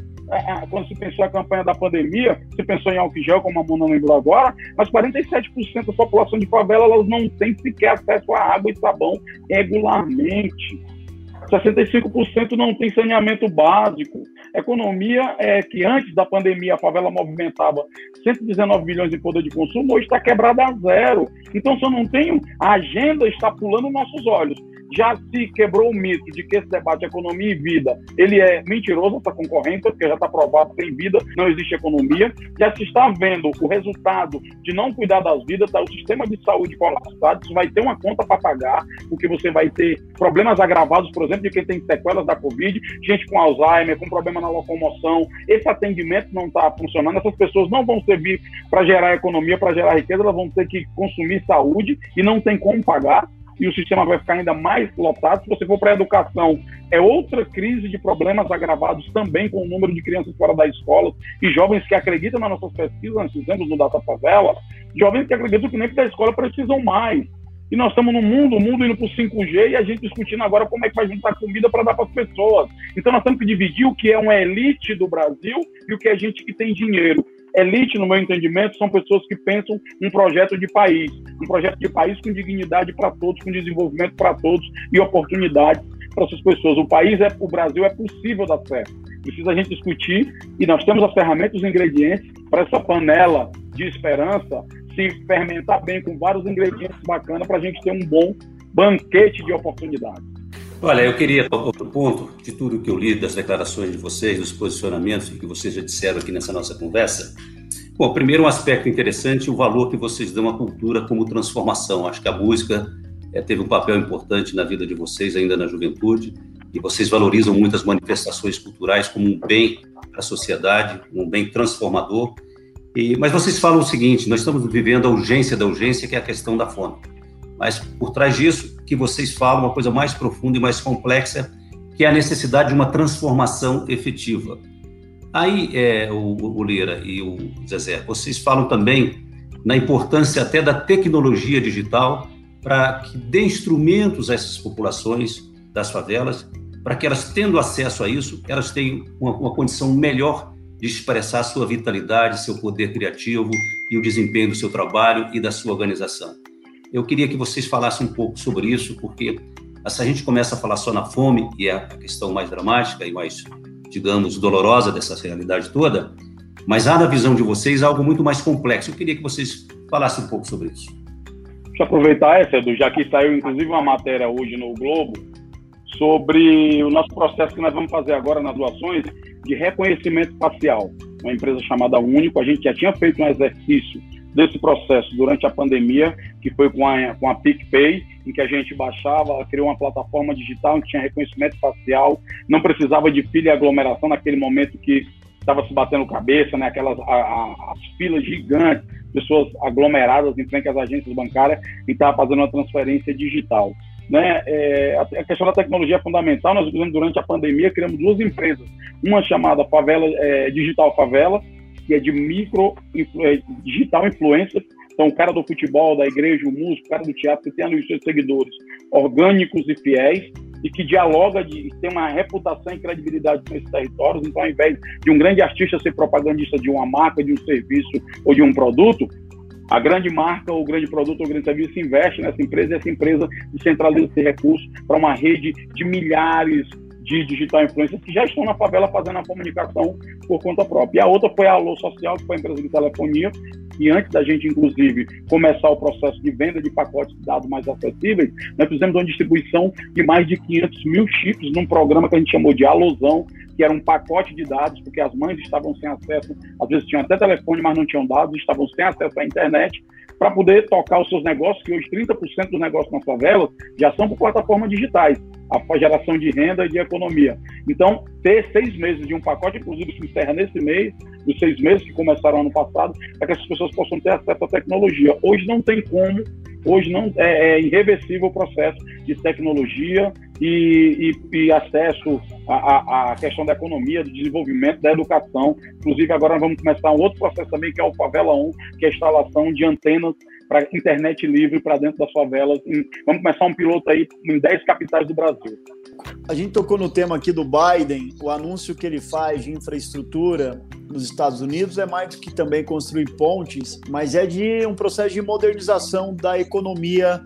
quando se pensou a campanha da pandemia, se pensou em álcool gel, como a Mona lembrou agora, mas 47% da população de favela elas não tem sequer acesso a água e sabão regularmente. 65% não tem saneamento básico. Economia é que antes da pandemia a favela movimentava 119 bilhões em poder de consumo, hoje está quebrada a zero. Então, se eu não tenho, a agenda está pulando nossos olhos já se quebrou o mito de que esse debate economia e vida ele é mentiroso, essa concorrência, porque já está provado que sem vida não existe economia. Já se está vendo o resultado de não cuidar das vidas, tá? o sistema de saúde colapsado, você vai ter uma conta para pagar, porque você vai ter problemas agravados, por exemplo, de quem tem sequelas da Covid, gente com Alzheimer, com problema na locomoção. Esse atendimento não está funcionando, essas pessoas não vão servir para gerar economia, para gerar riqueza, elas vão ter que consumir saúde e não tem como pagar e o sistema vai ficar ainda mais lotado. Se você for para a educação, é outra crise de problemas agravados também com o número de crianças fora da escola e jovens que acreditam nas nossas pesquisas, nós fizemos no Data Favela, jovens que acreditam que nem da escola precisam mais. E nós estamos no mundo, o mundo indo para o 5G e a gente discutindo agora como é que vai juntar comida para dar para as pessoas. Então nós temos que dividir o que é uma elite do Brasil e o que é gente que tem dinheiro. Elite, no meu entendimento, são pessoas que pensam um projeto de país, um projeto de país com dignidade para todos, com desenvolvimento para todos e oportunidades para essas pessoas. O país é, o Brasil é possível dar certo. Precisa a gente discutir e nós temos as ferramentas, os ingredientes para essa panela de esperança se fermentar bem com vários ingredientes bacanas para a gente ter um bom banquete de oportunidades. Olha, eu queria, outro ponto de tudo que eu li das declarações de vocês, dos posicionamentos que vocês já disseram aqui nessa nossa conversa. Bom, primeiro um aspecto interessante, o valor que vocês dão à cultura como transformação. Acho que a música é, teve um papel importante na vida de vocês ainda na juventude e vocês valorizam muitas manifestações culturais como um bem para a sociedade, um bem transformador. E, mas vocês falam o seguinte: nós estamos vivendo a urgência da urgência, que é a questão da fome. Mas por trás disso, que vocês falam uma coisa mais profunda e mais complexa, que é a necessidade de uma transformação efetiva. Aí, é, o, o Lira e o Zezé, vocês falam também na importância até da tecnologia digital para que dê instrumentos a essas populações das favelas, para que elas, tendo acesso a isso, elas tenham uma, uma condição melhor de expressar sua vitalidade, seu poder criativo e o desempenho do seu trabalho e da sua organização. Eu queria que vocês falassem um pouco sobre isso, porque se a gente começa a falar só na fome, e é a questão mais dramática e mais, digamos, dolorosa dessa realidade toda, mas há na visão de vocês algo muito mais complexo. Eu queria que vocês falassem um pouco sobre isso. Deixa eu aproveitar essa, Edu, já que saiu inclusive uma matéria hoje no Globo sobre o nosso processo que nós vamos fazer agora nas doações de reconhecimento facial. Uma empresa chamada Único, a gente já tinha feito um exercício desse processo durante a pandemia, que foi com a, com a PicPay, em que a gente baixava, criou uma plataforma digital em que tinha reconhecimento facial, não precisava de pilha e aglomeração naquele momento que estava se batendo cabeça, né? Aquelas a, a, as filas gigantes, pessoas aglomeradas em frente às agências bancárias e estava fazendo uma transferência digital. Né? É, a questão da tecnologia é fundamental. Nós, durante a pandemia, criamos duas empresas. Uma chamada Favela é, Digital Favela, que é de micro é, digital influencer. Então, o cara do futebol, da igreja, o músico, o cara do teatro, que tem ali os seus seguidores orgânicos e fiéis e que dialoga, de, tem uma reputação e credibilidade com esses territórios. Então, ao invés de um grande artista ser propagandista de uma marca, de um serviço ou de um produto, a grande marca, o grande produto, o grande serviço investe nessa empresa e essa empresa descentraliza esse recurso para uma rede de milhares de digital influencers que já estão na favela fazendo a comunicação por conta própria. E a outra foi a Alô Social, que foi a empresa de telefonia, e antes da gente, inclusive, começar o processo de venda de pacotes de dados mais acessíveis, nós fizemos uma distribuição de mais de 500 mil chips num programa que a gente chamou de Alosão, que era um pacote de dados, porque as mães estavam sem acesso, às vezes tinham até telefone, mas não tinham dados, estavam sem acesso à internet, para poder tocar os seus negócios, que hoje 30% dos negócios na favela já são por plataformas digitais a geração de renda e de economia. Então, ter seis meses de um pacote, inclusive se encerra nesse mês, os seis meses que começaram ano passado, para que essas pessoas possam ter acesso à tecnologia. Hoje não tem como, hoje não é, é irreversível o processo de tecnologia e, e, e acesso à, à, questão da economia, do desenvolvimento, da educação. Inclusive, agora vamos começar um outro processo também, que é o Favela 1, que é a instalação de antenas para internet livre para dentro das favelas. Vamos começar um piloto aí em 10 capitais do Brasil. a gente tocou no tema aqui do Biden, o anúncio que ele faz de infraestrutura nos Estados Unidos é mais do que também construir pontes, mas é de um processo de modernização da economia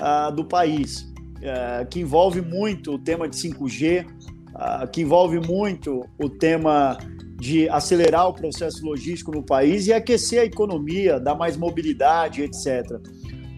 uh, do país, uh, que envolve muito o tema de 5G, uh, ah, que envolve muito o tema de acelerar o processo logístico no país e aquecer a economia, dar mais mobilidade, etc.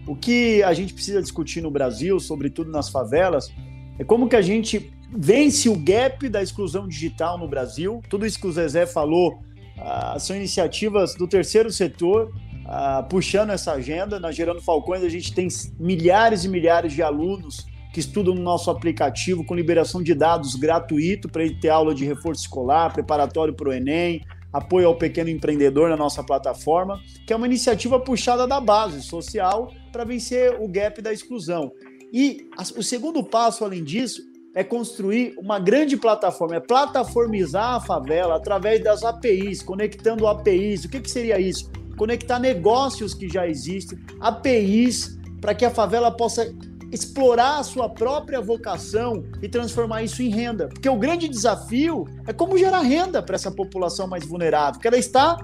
O que a gente precisa discutir no Brasil, sobretudo nas favelas, é como que a gente vence o gap da exclusão digital no Brasil. Tudo isso que o Zezé falou uh, são iniciativas do terceiro setor uh, puxando essa agenda. Na Gerando Falcões a gente tem milhares e milhares de alunos que estudam no nosso aplicativo com liberação de dados gratuito para ele ter aula de reforço escolar, preparatório para o Enem, apoio ao pequeno empreendedor na nossa plataforma, que é uma iniciativa puxada da base social para vencer o gap da exclusão. E o segundo passo, além disso, é construir uma grande plataforma, é plataformizar a favela através das APIs, conectando APIs. O que, que seria isso? Conectar negócios que já existem, APIs, para que a favela possa explorar a sua própria vocação e transformar isso em renda. Porque o grande desafio é como gerar renda para essa população mais vulnerável, que ela está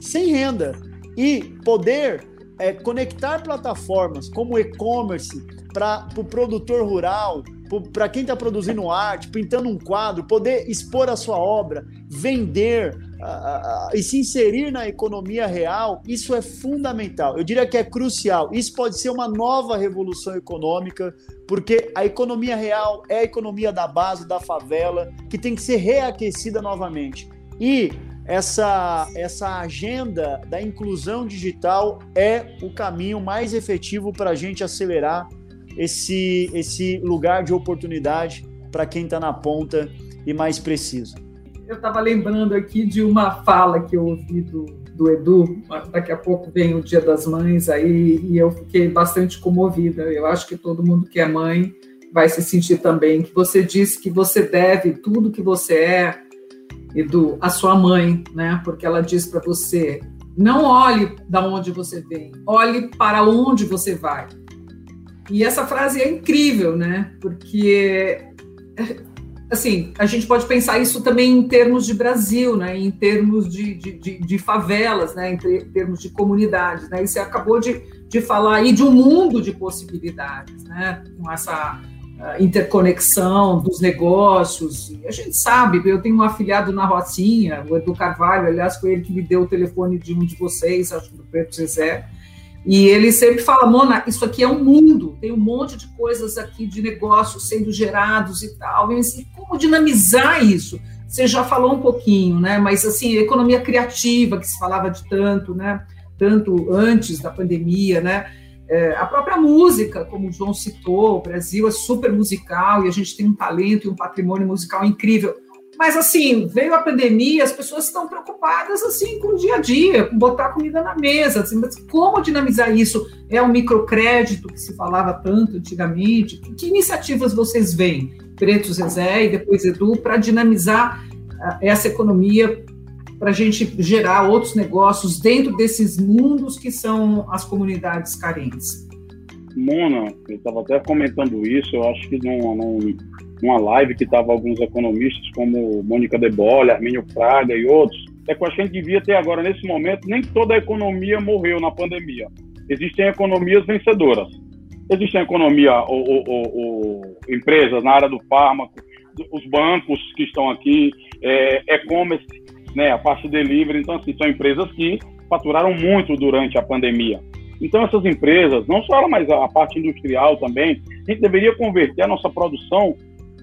sem renda. E poder é, conectar plataformas como e-commerce para o pro produtor rural, para quem está produzindo arte, pintando um quadro, poder expor a sua obra, vender e se inserir na economia real, isso é fundamental. Eu diria que é crucial. Isso pode ser uma nova revolução econômica, porque a economia real é a economia da base, da favela, que tem que ser reaquecida novamente. E essa, essa agenda da inclusão digital é o caminho mais efetivo para a gente acelerar esse, esse lugar de oportunidade para quem está na ponta e mais precisa. Eu estava lembrando aqui de uma fala que eu ouvi do, do Edu, daqui a pouco vem o Dia das Mães aí, e eu fiquei bastante comovida. Eu acho que todo mundo que é mãe vai se sentir também, que você disse que você deve tudo que você é Edu, a sua mãe, né? Porque ela diz para você: não olhe da onde você vem, olhe para onde você vai. E essa frase é incrível, né? Porque assim, a gente pode pensar isso também em termos de Brasil, né? Em termos de, de, de, de favelas, né? Em termos de comunidades, né? E você acabou de, de falar aí de um mundo de possibilidades, né? Com essa interconexão dos negócios. A gente sabe, eu tenho um afiliado na Rocinha, o Edu Carvalho, aliás, foi ele que me deu o telefone de um de vocês, acho que do Preto Zezé, e ele sempre fala, Mona, isso aqui é um mundo, tem um monte de coisas aqui de negócios sendo gerados e tal, e assim, como dinamizar isso? Você já falou um pouquinho, né? Mas assim, economia criativa que se falava de tanto, né? Tanto antes da pandemia, né? É, a própria música, como o João citou, o Brasil é super musical e a gente tem um talento e um patrimônio musical incrível. Mas assim, veio a pandemia, as pessoas estão preocupadas assim com o dia a dia, com botar comida na mesa. Assim, mas como dinamizar isso? É o microcrédito que se falava tanto antigamente? Que, que iniciativas vocês veem, Preto Zezé e depois Edu, para dinamizar uh, essa economia para a gente gerar outros negócios dentro desses mundos que são as comunidades carentes. Mona, eu estava até comentando isso, eu acho que numa, numa live que estava alguns economistas como Mônica De Bolle, Armínio Fraga e outros, é que a gente devia ter agora, nesse momento, nem toda a economia morreu na pandemia. Existem economias vencedoras. Existem economia, ou, ou, ou, empresas na área do fármaco, os bancos que estão aqui, é, e-commerce né, a parte de delivery. Então, assim, são empresas que faturaram muito durante a pandemia. Então, essas empresas, não só ela, mas a parte industrial também, a gente deveria converter a nossa produção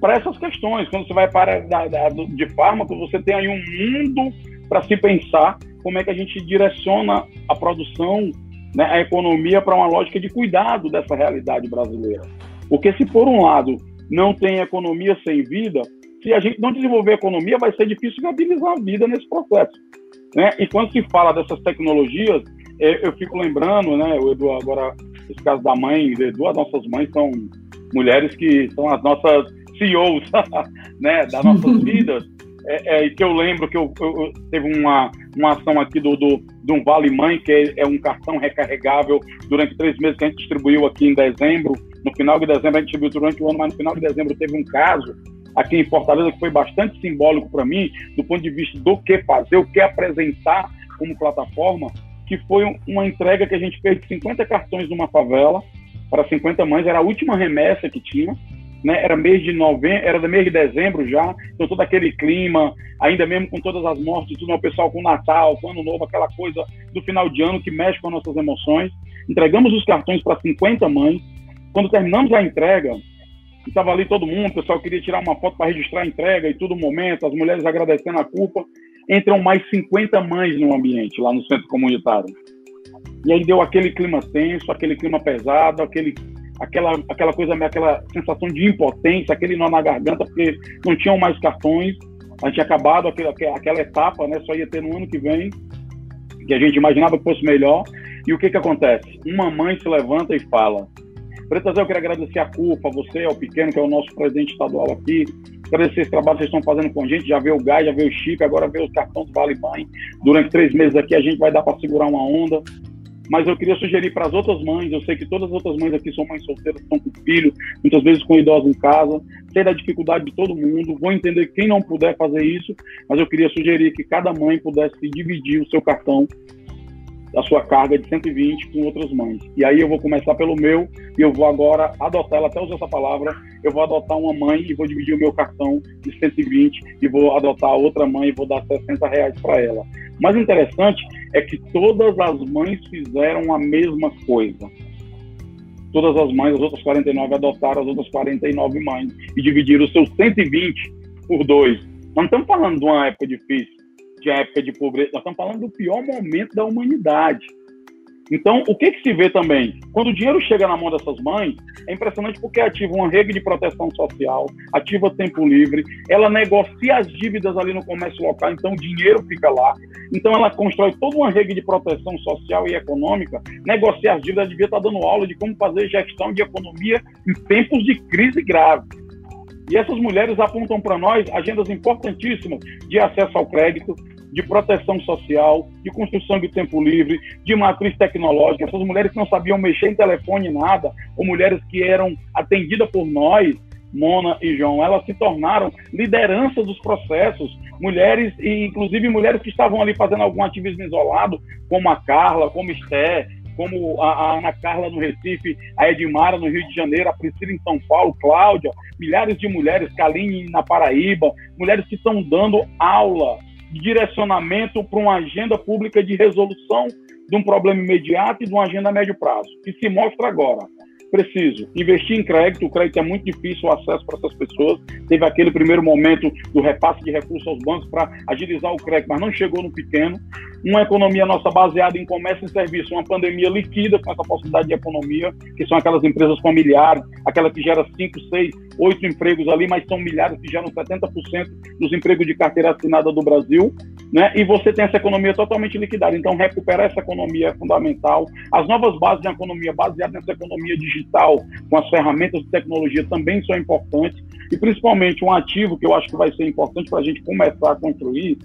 para essas questões. Quando você vai para da, da, de fármaco, você tem aí um mundo para se pensar como é que a gente direciona a produção, né, a economia para uma lógica de cuidado dessa realidade brasileira. Porque se por um lado não tem economia sem vida, se a gente não desenvolver economia, vai ser difícil viabilizar a vida nesse processo. Né? E quando se fala dessas tecnologias, é, eu fico lembrando, né, o Edu, agora, esse caso da mãe, Edu, as nossas mães são mulheres que são as nossas CEOs, <laughs> né, das <laughs> nossas vidas, é, é, que eu lembro que eu, eu, eu, teve uma, uma ação aqui do, do, de um Vale Mãe, que é, é, um cartão recarregável durante três meses que a gente distribuiu aqui em dezembro. No final de dezembro a gente distribuiu durante o ano, mas no final de dezembro teve um caso aqui em Fortaleza, que foi bastante simbólico para mim, do ponto de vista do que fazer, o que apresentar como plataforma, que foi uma entrega que a gente fez de 50 cartões numa favela para 50 mães, era a última remessa que tinha, né? Era mês de novembro, era mês de dezembro já, então todo aquele clima, ainda mesmo com todas as mortes, tudo, né? o pessoal com Natal, com Ano Novo, aquela coisa do final de ano que mexe com as nossas emoções. Entregamos os cartões para 50 mães. Quando terminamos a entrega, estava ali todo mundo, o pessoal queria tirar uma foto para registrar a entrega e tudo momento, as mulheres agradecendo a culpa. Entram mais 50 mães no ambiente, lá no centro comunitário. E aí deu aquele clima tenso, aquele clima pesado, aquele, aquela, aquela coisa, aquela sensação de impotência, aquele nó na garganta, porque não tinham mais cartões. A gente tinha acabado aquele, aquela etapa, né? Só ia ter no ano que vem, que a gente imaginava que fosse melhor. E o que que acontece? Uma mãe se levanta e fala: Pretas, eu quero agradecer a CUFA, você, o pequeno, que é o nosso presidente estadual aqui. Agradecer esse trabalho que vocês estão fazendo com a gente. Já veio o gás, já veio o chip, agora veio os cartões do Vale Mãe. Durante três meses aqui a gente vai dar para segurar uma onda mas eu queria sugerir para as outras mães, eu sei que todas as outras mães aqui são mães solteiras, estão com filho, muitas vezes com idosos em casa, sei da dificuldade de todo mundo, vou entender quem não puder fazer isso, mas eu queria sugerir que cada mãe pudesse dividir o seu cartão a sua carga de 120 com outras mães. E aí eu vou começar pelo meu e eu vou agora adotar, ela até usou essa palavra, eu vou adotar uma mãe e vou dividir o meu cartão de 120 e vou adotar outra mãe e vou dar 60 reais para ela. O mais interessante é que todas as mães fizeram a mesma coisa. Todas as mães, as outras 49 adotaram as outras 49 mães e dividiram os seus 120 por dois. Não estamos falando de uma época difícil de época de pobreza, nós estamos falando do pior momento da humanidade. Então, o que, que se vê também? Quando o dinheiro chega na mão dessas mães, é impressionante porque ativa uma rede de proteção social, ativa tempo livre, ela negocia as dívidas ali no comércio local, então o dinheiro fica lá. Então, ela constrói toda uma rede de proteção social e econômica, negocia as dívidas, devia estar dando aula de como fazer gestão de economia em tempos de crise grave. E essas mulheres apontam para nós agendas importantíssimas de acesso ao crédito, de proteção social, de construção de tempo livre, de matriz tecnológica. Essas mulheres que não sabiam mexer em telefone nada, ou mulheres que eram atendidas por nós, Mona e João, elas se tornaram lideranças dos processos, mulheres, e inclusive mulheres que estavam ali fazendo algum ativismo isolado, como a Carla, como Esté, como a, a, Ana Carla no Recife, a Edmara no Rio de Janeiro, a Priscila em São Paulo, Cláudia, milhares de mulheres, Kaline na Paraíba, mulheres que estão dando aula direcionamento para uma agenda pública de resolução de um problema imediato e de uma agenda a médio prazo, que se mostra agora preciso investir em crédito. O crédito é muito difícil o acesso para essas pessoas. Teve aquele primeiro momento do repasse de recursos aos bancos para agilizar o crédito, mas não chegou no pequeno. Uma economia nossa baseada em comércio e serviço, uma pandemia líquida com essa possibilidade de economia, que são aquelas empresas familiares, aquela que gera 5, 6, 8 empregos ali, mas são milhares que geram 70% dos empregos de carteira assinada do Brasil. Né? E você tem essa economia totalmente liquidada. Então, recuperar essa economia é fundamental. As novas bases de economia baseadas nessa economia digital digital, com as ferramentas de tecnologia também são importantes, e principalmente um ativo que eu acho que vai ser importante para a gente começar a construir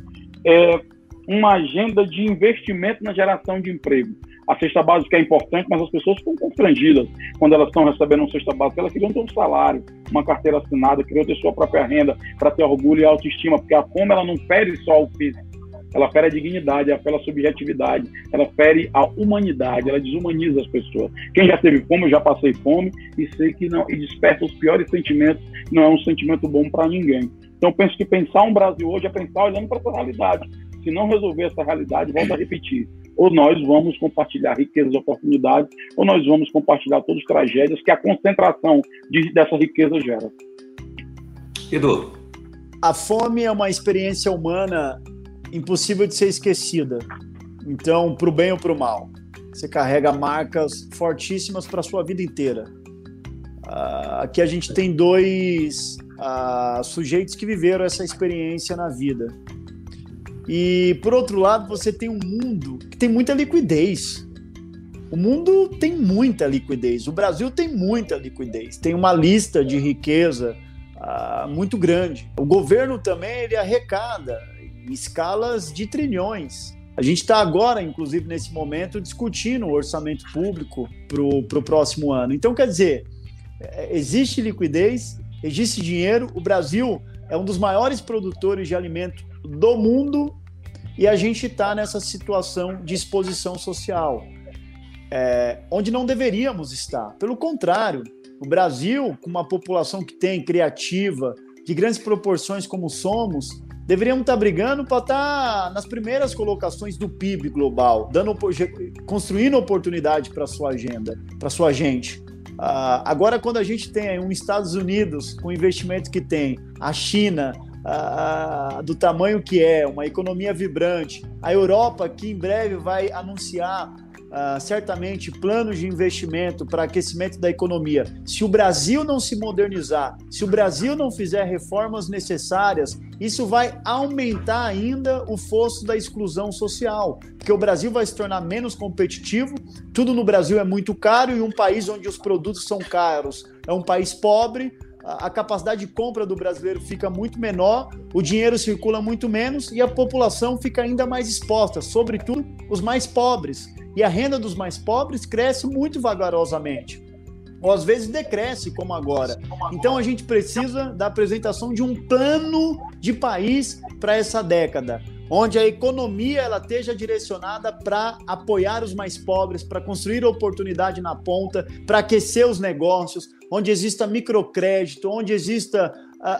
é uma agenda de investimento na geração de emprego. A cesta básica é importante, mas as pessoas ficam constrangidas quando elas estão recebendo uma cesta básica. Elas queriam ter um salário, uma carteira assinada, queriam ter sua própria renda para ter orgulho e autoestima, porque a fome ela não fere só o físico, ela fere a dignidade, ela fere a subjetividade, ela fere a humanidade, ela desumaniza as pessoas. Quem já teve fome, eu já passei fome e sei que não, e desperta os piores sentimentos, não é um sentimento bom para ninguém. Então, penso que pensar um Brasil hoje é pensar olhando para essa realidade. Se não resolver essa realidade, volta a repetir. Ou nós vamos compartilhar riquezas e oportunidades, ou nós vamos compartilhar todas as tragédias que a concentração de, dessa riqueza gera. Edu. A fome é uma experiência humana impossível de ser esquecida. Então, para o bem ou para o mal, você carrega marcas fortíssimas para a sua vida inteira. Uh, aqui a gente tem dois uh, sujeitos que viveram essa experiência na vida. E, por outro lado, você tem um mundo que tem muita liquidez. O mundo tem muita liquidez. O Brasil tem muita liquidez. Tem uma lista de riqueza uh, muito grande. O governo também ele arrecada escalas de trilhões. A gente está agora, inclusive, nesse momento, discutindo o orçamento público para o próximo ano. Então, quer dizer, é, existe liquidez existe dinheiro. O Brasil é um dos maiores produtores de alimento do mundo e a gente está nessa situação de exposição social, é, onde não deveríamos estar. Pelo contrário, o Brasil, com uma população que tem criativa, de grandes proporções como somos, deveríamos estar tá brigando para estar tá nas primeiras colocações do PIB global, dando, construindo oportunidade para sua agenda, para sua gente. Uh, agora, quando a gente tem um Estados Unidos com o investimento que tem, a China uh, do tamanho que é, uma economia vibrante, a Europa que em breve vai anunciar uh, certamente planos de investimento para aquecimento da economia. Se o Brasil não se modernizar, se o Brasil não fizer reformas necessárias, isso vai aumentar ainda o fosso da exclusão social, porque o Brasil vai se tornar menos competitivo. Tudo no Brasil é muito caro e um país onde os produtos são caros é um país pobre a capacidade de compra do brasileiro fica muito menor, o dinheiro circula muito menos e a população fica ainda mais exposta, sobretudo os mais pobres e a renda dos mais pobres cresce muito vagarosamente. Ou às vezes decresce, como agora. Então a gente precisa da apresentação de um plano de país para essa década, onde a economia ela esteja direcionada para apoiar os mais pobres, para construir oportunidade na ponta, para aquecer os negócios, onde exista microcrédito, onde exista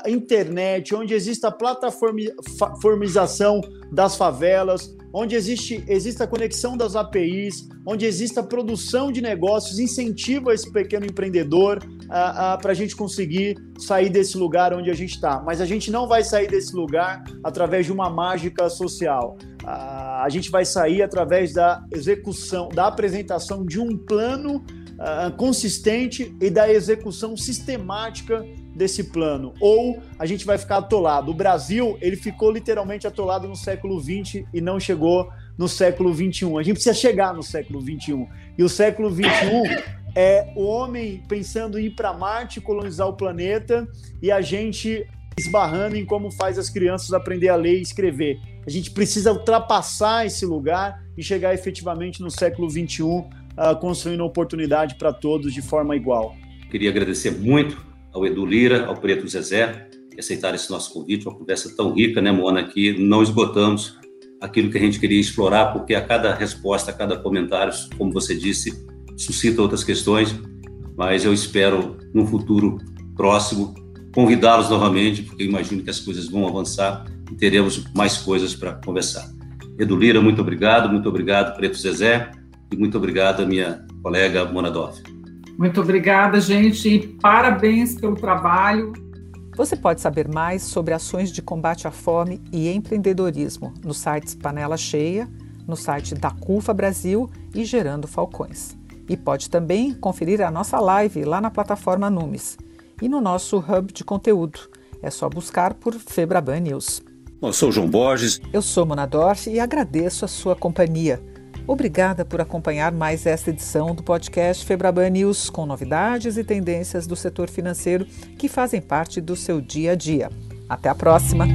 internet, onde exista a plataformização das favelas, onde existe, exista a conexão das APIs, onde exista a produção de negócios, incentiva esse pequeno empreendedor para a gente conseguir sair desse lugar onde a gente está. Mas a gente não vai sair desse lugar através de uma mágica social. a gente vai sair através da execução, da apresentação de um plano consistente e da execução sistemática desse plano, ou a gente vai ficar atolado. O Brasil, ele ficou literalmente atolado no século XX e não chegou no século XXI. A gente precisa chegar no século XXI. E o século XXI é o homem pensando em ir para Marte, colonizar o planeta, e a gente esbarrando em como faz as crianças aprender a ler e escrever. A gente precisa ultrapassar esse lugar e chegar efetivamente no século XXI, uh, ah, construindo oportunidade para todos de forma igual. Queria agradecer muito ao Edu Lira, ao Preto Zezé, que aceitaram esse nosso convite, uma conversa tão rica, né, Mona, que não esgotamos aquilo que a gente queria explorar, porque a cada resposta, a cada comentário, como você disse, suscita outras questões, mas eu espero, no futuro próximo, convidá-los novamente, porque imagino que as coisas vão avançar e teremos mais coisas para conversar. Edu Lira, muito obrigado, muito obrigado, Preto Zezé, e muito obrigado a minha colega Mona Doff. Muito obrigada, gente, e parabéns pelo trabalho. Você pode saber mais sobre ações de combate à fome e empreendedorismo nos sites Panela Cheia, no site da CUFA Brasil e Gerando Falcões. E pode também conferir a nossa live lá na plataforma Numes e no nosso hub de conteúdo. É só buscar por Febraban News. Eu sou João Borges. Eu sou Mona Dorf e agradeço a sua companhia. Obrigada por acompanhar mais esta edição do podcast Febraban News, com novidades e tendências do setor financeiro que fazem parte do seu dia a dia. Até a próxima!